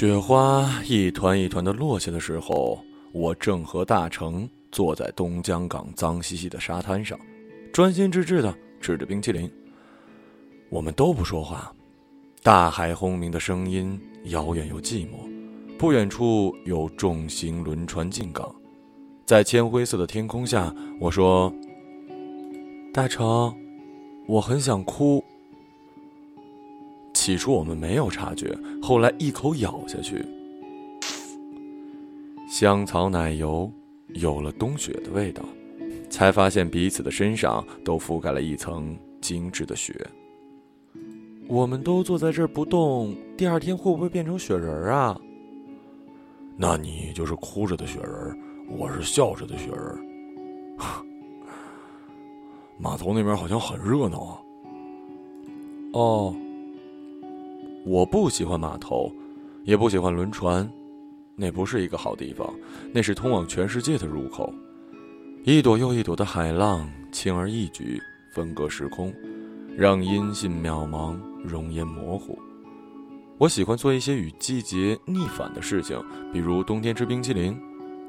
雪花一团一团的落下的时候，我正和大成坐在东江港脏兮兮的沙滩上，专心致志的吃着冰淇淋。我们都不说话，大海轰鸣的声音遥远又寂寞。不远处有重型轮船进港，在铅灰色的天空下，我说：“大成，我很想哭。”起初我们没有察觉，后来一口咬下去，香草奶油有了冬雪的味道，才发现彼此的身上都覆盖了一层精致的雪。我们都坐在这儿不动，第二天会不会变成雪人啊？那你就是哭着的雪人，我是笑着的雪人。码头那边好像很热闹啊。哦。我不喜欢码头，也不喜欢轮船，那不是一个好地方，那是通往全世界的入口。一朵又一朵的海浪，轻而易举，分割时空，让音信渺茫，容颜模糊。我喜欢做一些与季节逆反的事情，比如冬天吃冰淇淋，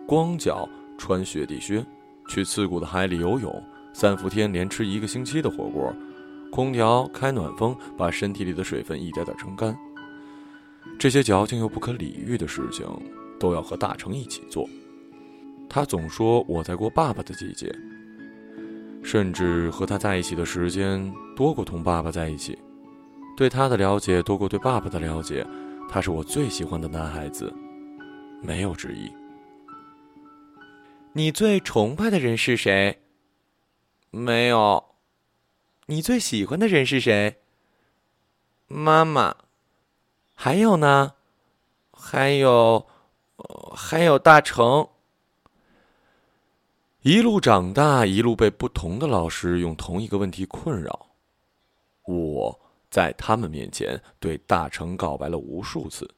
光脚穿雪地靴，去刺骨的海里游泳，三伏天连吃一个星期的火锅。空调开暖风，把身体里的水分一点点撑干。这些矫情又不可理喻的事情，都要和大成一起做。他总说我在过爸爸的季节，甚至和他在一起的时间多过同爸爸在一起。对他的了解多过对爸爸的了解，他是我最喜欢的男孩子，没有之一。你最崇拜的人是谁？没有。你最喜欢的人是谁？妈妈。还有呢？还有，还有大成。一路长大，一路被不同的老师用同一个问题困扰。我在他们面前对大成告白了无数次，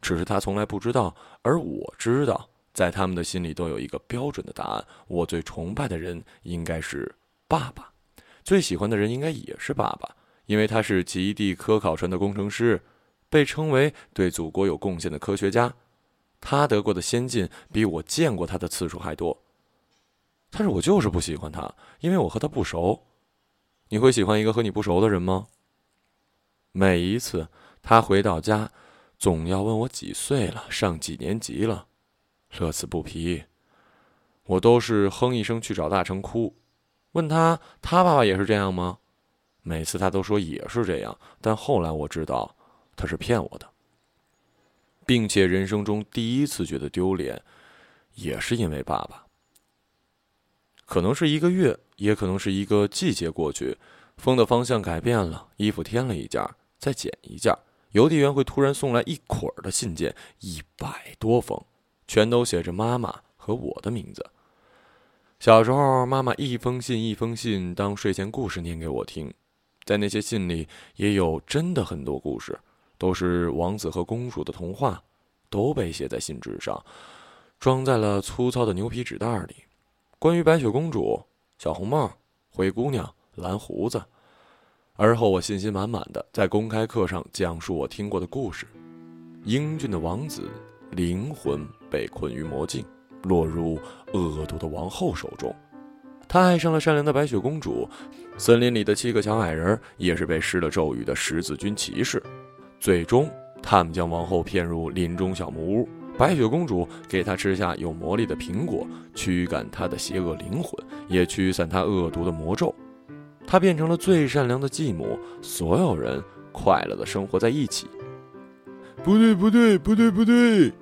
只是他从来不知道，而我知道，在他们的心里都有一个标准的答案：我最崇拜的人应该是爸爸。最喜欢的人应该也是爸爸，因为他是极地科考船的工程师，被称为对祖国有贡献的科学家。他得过的先进比我见过他的次数还多。但是我就是不喜欢他，因为我和他不熟。你会喜欢一个和你不熟的人吗？每一次他回到家，总要问我几岁了，上几年级了，乐此不疲。我都是哼一声去找大成哭。问他，他爸爸也是这样吗？每次他都说也是这样，但后来我知道他是骗我的，并且人生中第一次觉得丢脸，也是因为爸爸。可能是一个月，也可能是一个季节过去，风的方向改变了，衣服添了一件，再减一件，邮递员会突然送来一捆儿的信件，一百多封，全都写着妈妈和我的名字。小时候，妈妈一封信一封信当睡前故事念给我听，在那些信里也有真的很多故事，都是王子和公主的童话，都被写在信纸上，装在了粗糙的牛皮纸袋里。关于白雪公主、小红帽、灰姑娘、蓝胡子。而后，我信心满满的在公开课上讲述我听过的故事：英俊的王子灵魂被困于魔镜。落入恶毒的王后手中，他爱上了善良的白雪公主。森林里的七个小矮人也是被施了咒语的十字军骑士。最终，他们将王后骗入林中小木屋，白雪公主给她吃下有魔力的苹果，驱赶她的邪恶灵魂，也驱散她恶毒的魔咒。她变成了最善良的继母，所有人快乐的生活在一起。不对，不对，不对，不对。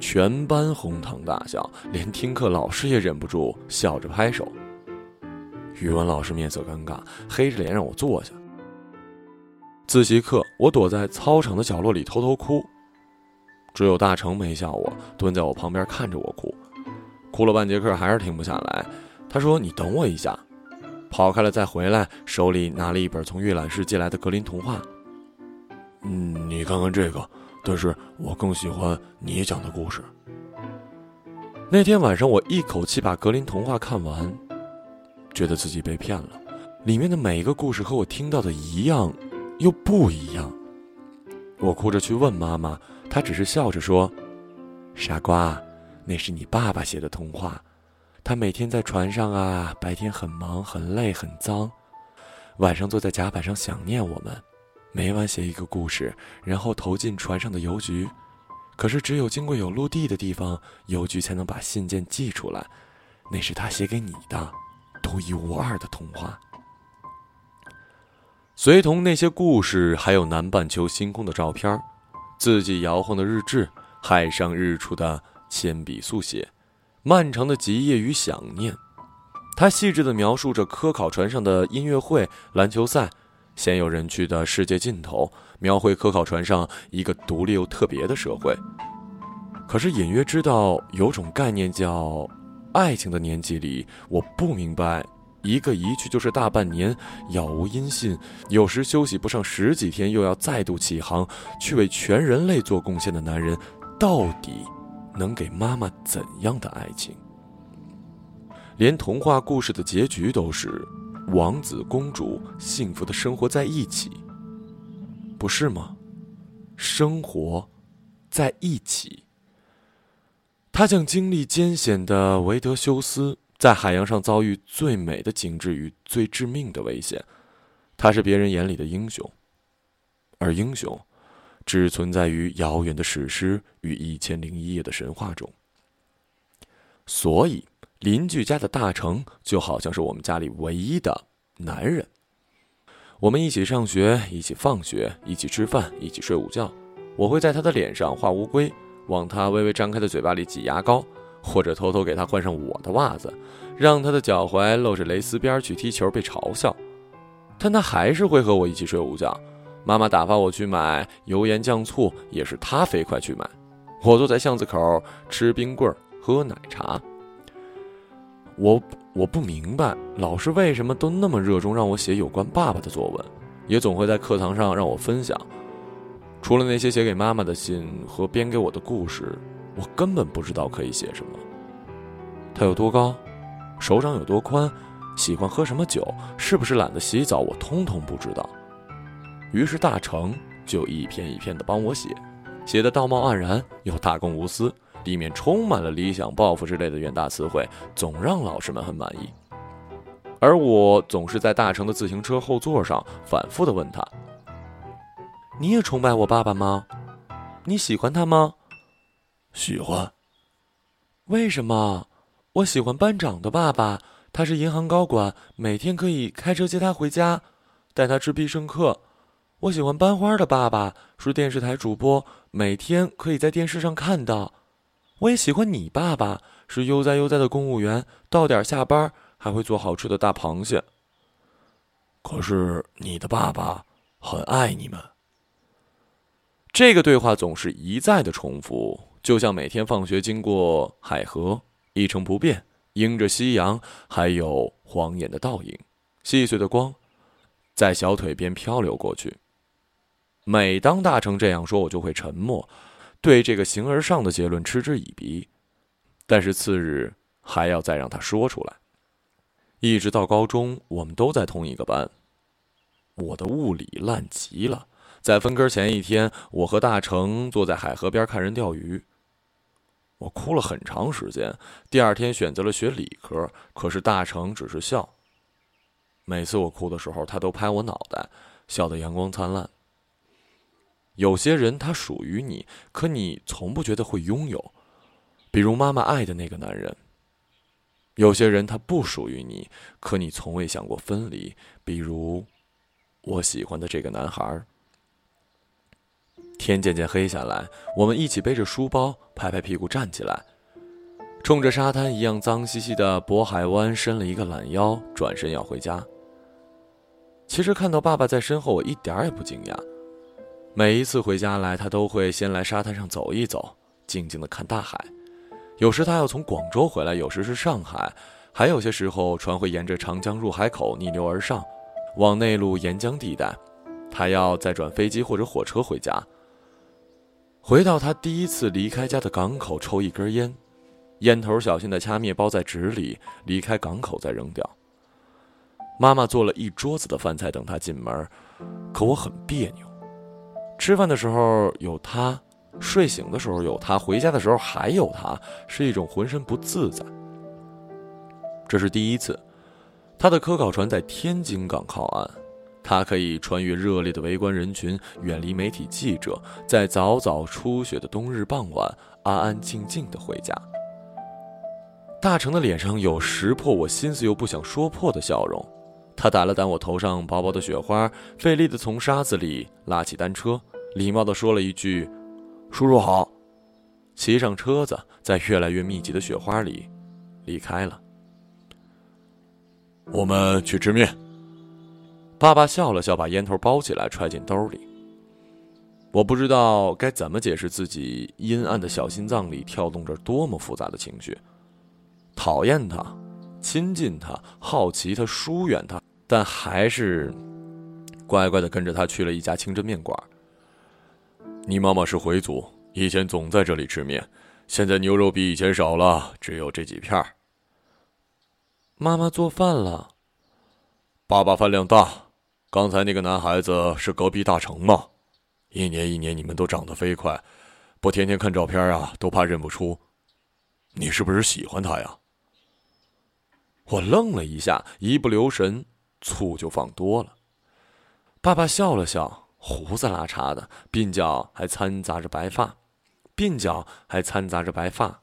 全班哄堂大笑，连听课老师也忍不住笑着拍手。语文老师面色尴尬，黑着脸让我坐下。自习课，我躲在操场的角落里偷偷哭，只有大成没笑我，蹲在我旁边看着我哭，哭了半节课还是停不下来。他说：“你等我一下。”跑开了再回来，手里拿了一本从阅览室借来的格林童话。嗯，你看看这个。但是我更喜欢你讲的故事。那天晚上，我一口气把格林童话看完，觉得自己被骗了。里面的每一个故事和我听到的一样，又不一样。我哭着去问妈妈：“她只是笑着说：“傻瓜，那是你爸爸写的童话。他每天在船上啊，白天很忙、很累、很脏，晚上坐在甲板上想念我们，每晚写一个故事，然后投进船上的邮局。可是只有经过有陆地的地方，邮局才能把信件寄出来。那是他写给你的，独一无二的童话。”随同那些故事，还有南半球星空的照片自己摇晃的日志，海上日出的铅笔速写，漫长的极夜与想念。他细致地描述着科考船上的音乐会、篮球赛，鲜有人去的世界尽头，描绘科考船上一个独立又特别的社会。可是隐约知道有种概念叫爱情的年纪里，我不明白。一个一去就是大半年，杳无音信，有时休息不上十几天，又要再度起航，去为全人类做贡献的男人，到底能给妈妈怎样的爱情？连童话故事的结局都是王子公主幸福的生活在一起，不是吗？生活在一起。他将经历艰险的维德修斯。在海洋上遭遇最美的景致与最致命的危险，他是别人眼里的英雄，而英雄只存在于遥远的史诗与一千零一夜的神话中。所以，邻居家的大成就好像是我们家里唯一的男人。我们一起上学，一起放学，一起吃饭，一起睡午觉。我会在他的脸上画乌龟，往他微微张开的嘴巴里挤牙膏。或者偷偷给他换上我的袜子，让他的脚踝露着蕾丝边去踢球被嘲笑，但他还是会和我一起睡午觉。妈妈打发我去买油盐酱醋，也是他飞快去买。我坐在巷子口吃冰棍儿喝奶茶。我我不明白老师为什么都那么热衷让我写有关爸爸的作文，也总会在课堂上让我分享。除了那些写给妈妈的信和编给我的故事。我根本不知道可以写什么。他有多高，手掌有多宽，喜欢喝什么酒，是不是懒得洗澡，我通通不知道。于是大成就一篇一篇的帮我写，写的道貌岸然又大公无私，里面充满了理想、抱负之类的远大词汇，总让老师们很满意。而我总是在大成的自行车后座上反复的问他：“你也崇拜我爸爸吗？你喜欢他吗？”喜欢。为什么？我喜欢班长的爸爸，他是银行高管，每天可以开车接他回家，带他吃必胜客。我喜欢班花的爸爸，是电视台主播，每天可以在电视上看到。我也喜欢你爸爸，是悠哉悠哉的公务员，到点下班还会做好吃的大螃蟹。可是你的爸爸很爱你们。这个对话总是一再的重复。就像每天放学经过海河，一成不变，迎着夕阳，还有晃眼的倒影，细碎的光，在小腿边漂流过去。每当大成这样说，我就会沉默，对这个形而上的结论嗤之以鼻。但是次日还要再让他说出来。一直到高中，我们都在同一个班。我的物理烂极了，在分科前一天，我和大成坐在海河边看人钓鱼。我哭了很长时间，第二天选择了学理科，可是大成只是笑。每次我哭的时候，他都拍我脑袋，笑得阳光灿烂。有些人他属于你，可你从不觉得会拥有，比如妈妈爱的那个男人。有些人他不属于你，可你从未想过分离，比如我喜欢的这个男孩。天渐渐黑下来，我们一起背着书包，拍拍屁股站起来，冲着沙滩一样脏兮兮的渤海湾伸了一个懒腰，转身要回家。其实看到爸爸在身后，我一点也不惊讶。每一次回家来，他都会先来沙滩上走一走，静静的看大海。有时他要从广州回来，有时是上海，还有些时候船会沿着长江入海口逆流而上，往内陆沿江地带，他要再转飞机或者火车回家。回到他第一次离开家的港口，抽一根烟，烟头小心的掐灭，包在纸里，离开港口再扔掉。妈妈做了一桌子的饭菜等他进门，可我很别扭。吃饭的时候有他，睡醒的时候有他，回家的时候还有他，是一种浑身不自在。这是第一次，他的科考船在天津港靠岸，他可以穿越热烈的围观人群，远离媒体记者，在早早初雪的冬日傍晚，安安静静的回家。大成的脸上有识破我心思又不想说破的笑容，他掸了掸我头上薄薄的雪花，费力的从沙子里拉起单车，礼貌的说了一句。叔叔好，骑上车子，在越来越密集的雪花里离开了。我们去吃面。爸爸笑了笑，把烟头包起来，揣进兜里。我不知道该怎么解释自己阴暗的小心脏里跳动着多么复杂的情绪：讨厌他，亲近他，好奇他，疏远他，但还是乖乖的跟着他去了一家清真面馆。你妈妈是回族，以前总在这里吃面，现在牛肉比以前少了，只有这几片妈妈做饭了，爸爸饭量大。刚才那个男孩子是隔壁大成吗？一年一年你们都长得飞快，不天天看照片啊，都怕认不出。你是不是喜欢他呀？我愣了一下，一不留神，醋就放多了。爸爸笑了笑。胡子拉碴的，鬓角还掺杂着白发，鬓角还掺杂着白发。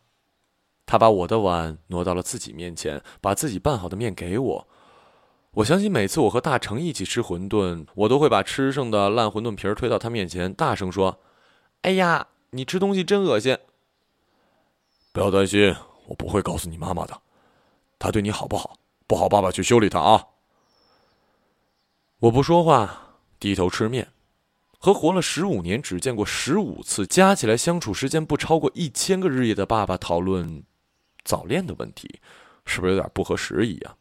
他把我的碗挪到了自己面前，把自己拌好的面给我。我相信每次我和大成一起吃馄饨，我都会把吃剩的烂馄饨皮儿推到他面前，大声说：“哎呀，你吃东西真恶心！”不要担心，我不会告诉你妈妈的。他对你好不好？不好，爸爸去修理他啊！我不说话，低头吃面。和活了十五年、只见过十五次、加起来相处时间不超过一千个日夜的爸爸讨论早恋的问题，是不是有点不合时宜啊？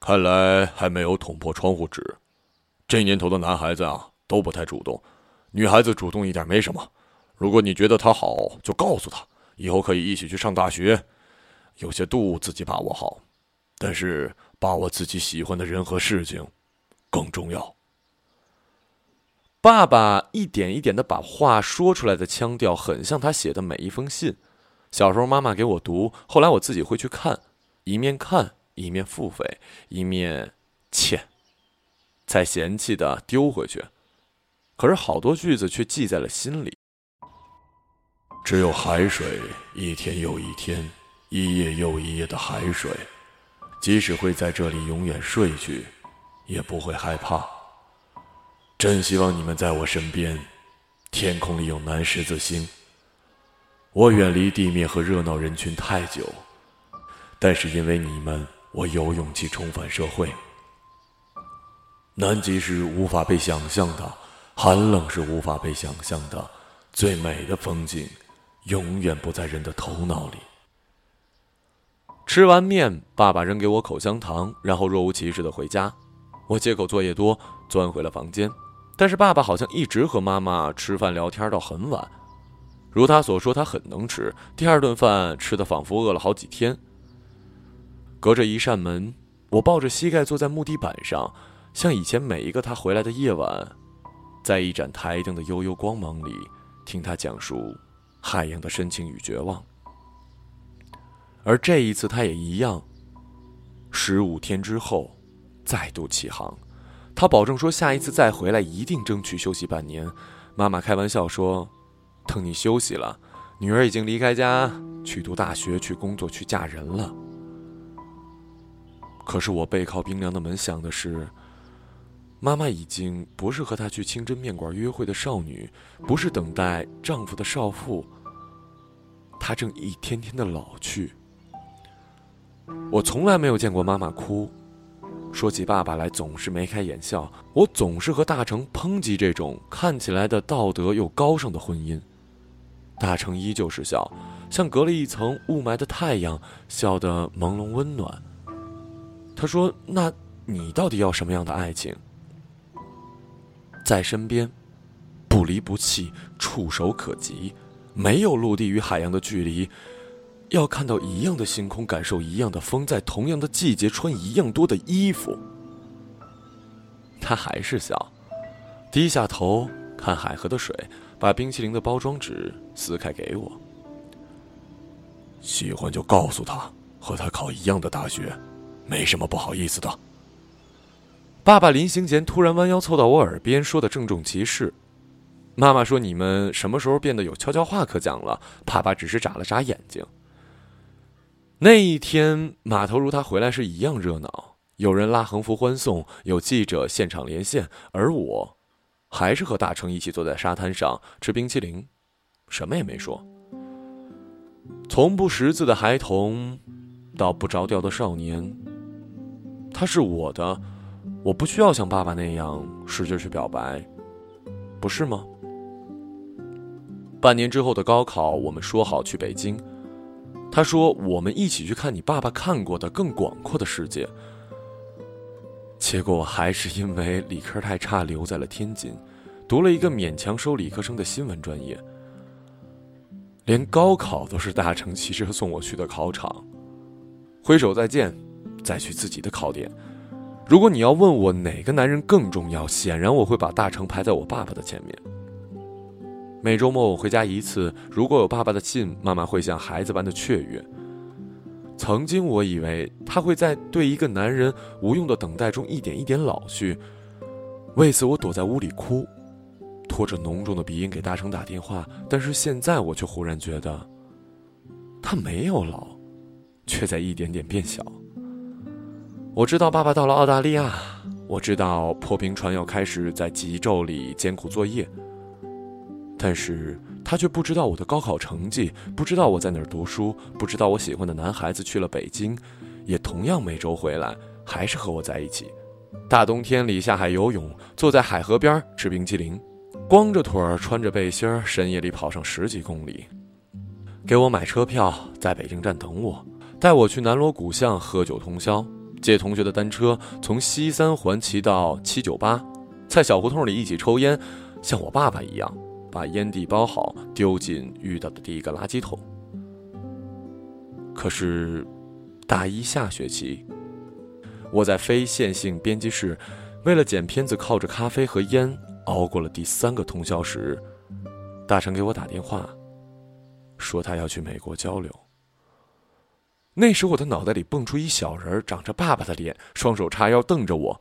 看来还没有捅破窗户纸。这年头的男孩子啊，都不太主动，女孩子主动一点没什么。如果你觉得他好，就告诉他，以后可以一起去上大学。有些度自己把握好，但是把握自己喜欢的人和事情更重要。爸爸一点一点的把话说出来的腔调，很像他写的每一封信。小时候妈妈给我读，后来我自己会去看，一面看一面付费，一面欠，再嫌弃的丢回去。可是好多句子却记在了心里。只有海水，一天又一天，一夜又一夜的海水，即使会在这里永远睡去，也不会害怕。真希望你们在我身边。天空里有南十字星。我远离地面和热闹人群太久，但是因为你们，我有勇气重返社会。南极是无法被想象的，寒冷是无法被想象的，最美的风景，永远不在人的头脑里。吃完面，爸爸扔给我口香糖，然后若无其事的回家。我借口作业多，钻回了房间。但是爸爸好像一直和妈妈吃饭聊天到很晚，如他所说，他很能吃，第二顿饭吃的仿佛饿了好几天。隔着一扇门，我抱着膝盖坐在木地板上，像以前每一个他回来的夜晚，在一盏台灯的悠悠光芒里，听他讲述海洋的深情与绝望。而这一次，他也一样。十五天之后，再度起航。他保证说，下一次再回来一定争取休息半年。妈妈开玩笑说：“等你休息了，女儿已经离开家去读大学、去工作、去嫁人了。”可是我背靠冰凉的门，想的是，妈妈已经不是和他去清真面馆约会的少女，不是等待丈夫的少妇，她正一天天的老去。我从来没有见过妈妈哭。说起爸爸来，总是眉开眼笑。我总是和大成抨击这种看起来的道德又高尚的婚姻。大成依旧是笑，像隔了一层雾霾的太阳，笑得朦胧温暖。他说：“那你到底要什么样的爱情？在身边，不离不弃，触手可及，没有陆地与海洋的距离。”要看到一样的星空，感受一样的风，在同样的季节穿一样多的衣服。他还是笑，低下头看海河的水，把冰淇淋的包装纸撕开给我。喜欢就告诉他，和他考一样的大学，没什么不好意思的。爸爸临行前突然弯腰凑到我耳边，说的郑重其事。妈妈说：“你们什么时候变得有悄悄话可讲了？”爸爸只是眨了眨眼睛。那一天，码头如他回来时一样热闹，有人拉横幅欢送，有记者现场连线，而我，还是和大成一起坐在沙滩上吃冰淇淋，什么也没说。从不识字的孩童，到不着调的少年，他是我的。我不需要像爸爸那样使劲去表白，不是吗？半年之后的高考，我们说好去北京。他说：“我们一起去看你爸爸看过的更广阔的世界。”结果还是因为理科太差，留在了天津，读了一个勉强收理科生的新闻专业。连高考都是大成骑车送我去的考场，挥手再见，再去自己的考点。如果你要问我哪个男人更重要，显然我会把大成排在我爸爸的前面。每周末我回家一次，如果有爸爸的信，妈妈会像孩子般的雀跃。曾经我以为他会在对一个男人无用的等待中一点一点老去，为此我躲在屋里哭，拖着浓重的鼻音给大成打电话。但是现在我却忽然觉得，他没有老，却在一点点变小。我知道爸爸到了澳大利亚，我知道破冰船要开始在极昼里艰苦作业。但是他却不知道我的高考成绩，不知道我在哪儿读书，不知道我喜欢的男孩子去了北京，也同样每周回来，还是和我在一起。大冬天里下海游泳，坐在海河边吃冰淇淋，光着腿儿穿着背心儿，深夜里跑上十几公里，给我买车票，在北京站等我，带我去南锣鼓巷喝酒通宵。借同学的单车从西三环骑到七九八，在小胡同里一起抽烟，像我爸爸一样，把烟蒂包好丢进遇到的第一个垃圾桶。可是，大一下学期，我在非线性编辑室，为了剪片子，靠着咖啡和烟熬过了第三个通宵时，大成给我打电话，说他要去美国交流。那时我的脑袋里蹦出一小人，长着爸爸的脸，双手叉腰瞪着我。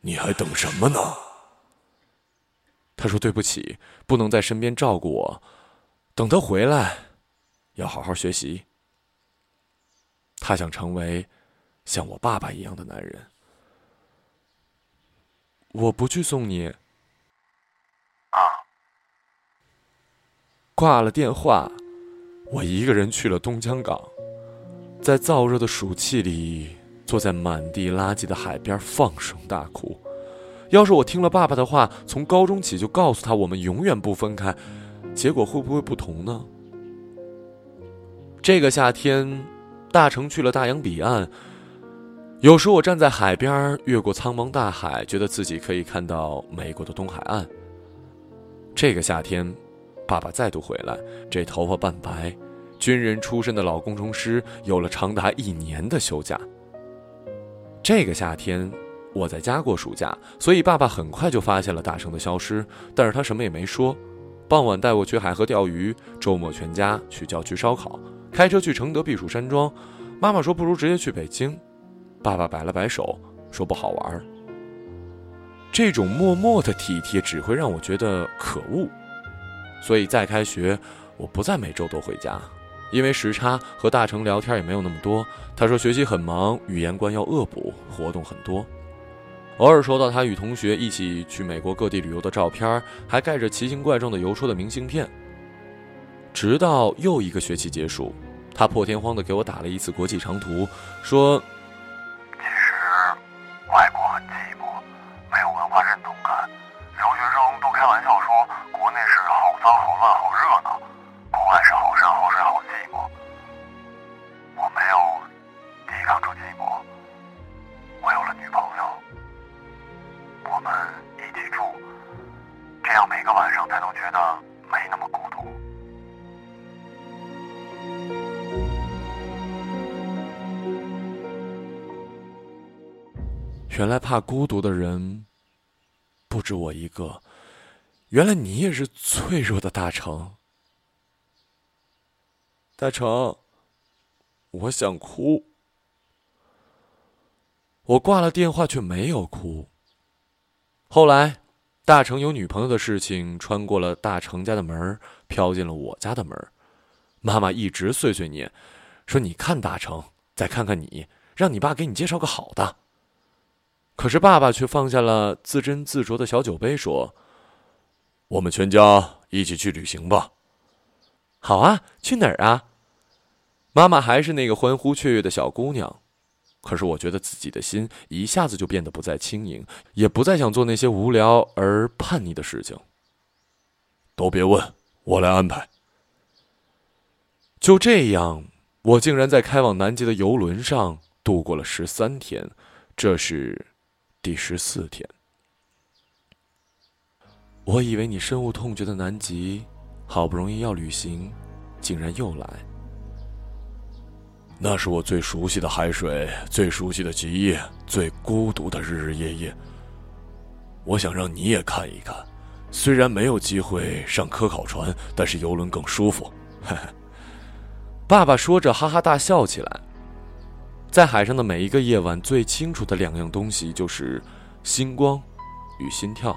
你还等什么呢？他说：“对不起，不能在身边照顾我，等他回来，要好好学习。”他想成为像我爸爸一样的男人。我不去送你。啊！挂了电话，我一个人去了东江港。在燥热的暑气里，坐在满地垃圾的海边放声大哭。要是我听了爸爸的话，从高中起就告诉他我们永远不分开，结果会不会不同呢？这个夏天，大成去了大洋彼岸。有时我站在海边，越过苍茫大海，觉得自己可以看到美国的东海岸。这个夏天，爸爸再度回来，这头发半白。军人出身的老工程师有了长达一年的休假。这个夏天，我在家过暑假，所以爸爸很快就发现了大成的消失，但是他什么也没说。傍晚带我去海河钓鱼，周末全家去郊区烧烤，开车去承德避暑山庄。妈妈说不如直接去北京，爸爸摆了摆手说不好玩。这种默默的体贴只会让我觉得可恶，所以再开学，我不再每周都回家。因为时差和大成聊天也没有那么多，他说学习很忙，语言关要恶补，活动很多。偶尔收到他与同学一起去美国各地旅游的照片，还盖着奇形怪状的邮戳的明信片。直到又一个学期结束，他破天荒的给我打了一次国际长途，说。原来怕孤独的人不止我一个，原来你也是脆弱的大成。大成，我想哭。我挂了电话，却没有哭。后来，大成有女朋友的事情穿过了大成家的门飘进了我家的门妈妈一直碎碎念，说：“你看大成，再看看你，让你爸给你介绍个好的。”可是爸爸却放下了自斟自酌的小酒杯，说：“我们全家一起去旅行吧。”“好啊，去哪儿啊？”妈妈还是那个欢呼雀跃的小姑娘，可是我觉得自己的心一下子就变得不再轻盈，也不再想做那些无聊而叛逆的事情。都别问，我来安排。就这样，我竟然在开往南极的游轮上度过了十三天，这是第十四天。我以为你深恶痛绝的南极，好不容易要旅行，竟然又来。那是我最熟悉的海水，最熟悉的极夜，最孤独的日日夜夜。我想让你也看一看，虽然没有机会上科考船，但是游轮更舒服。爸爸说着，哈哈大笑起来。在海上的每一个夜晚，最清楚的两样东西就是星光与心跳。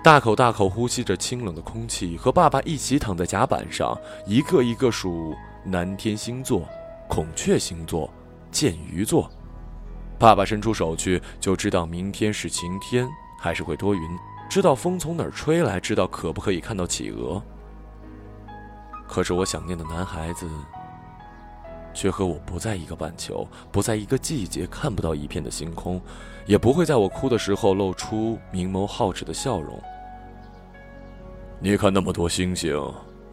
大口大口呼吸着清冷的空气，和爸爸一起躺在甲板上，一个一个数南天星座。孔雀星座、剑鱼座，爸爸伸出手去，就知道明天是晴天还是会多云，知道风从哪儿吹来，知道可不可以看到企鹅。可是我想念的男孩子，却和我不在一个半球，不在一个季节，看不到一片的星空，也不会在我哭的时候露出明眸皓齿的笑容。你看那么多星星，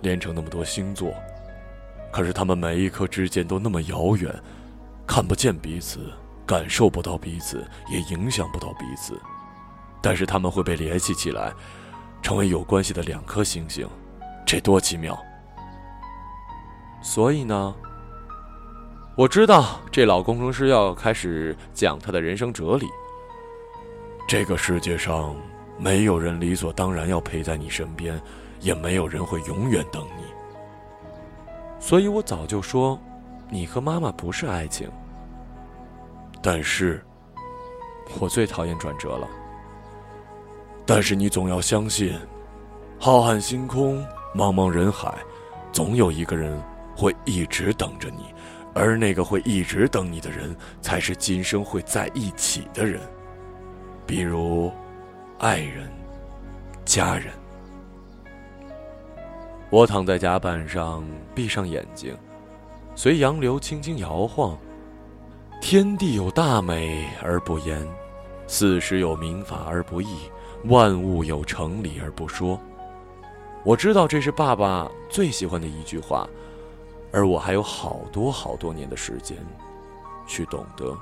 连成那么多星座。可是他们每一颗之间都那么遥远，看不见彼此，感受不到彼此，也影响不到彼此。但是他们会被联系起来，成为有关系的两颗星星，这多奇妙！所以呢，我知道这老工程师要开始讲他的人生哲理。这个世界上没有人理所当然要陪在你身边，也没有人会永远等你。所以我早就说，你和妈妈不是爱情。但是，我最讨厌转折了。但是你总要相信，浩瀚星空、茫茫人海，总有一个人会一直等着你，而那个会一直等你的人，才是今生会在一起的人。比如，爱人、家人。我躺在甲板上，闭上眼睛，随洋流轻轻摇晃。天地有大美而不言，四时有民法而不议，万物有成理而不说。我知道这是爸爸最喜欢的一句话，而我还有好多好多年的时间，去懂得。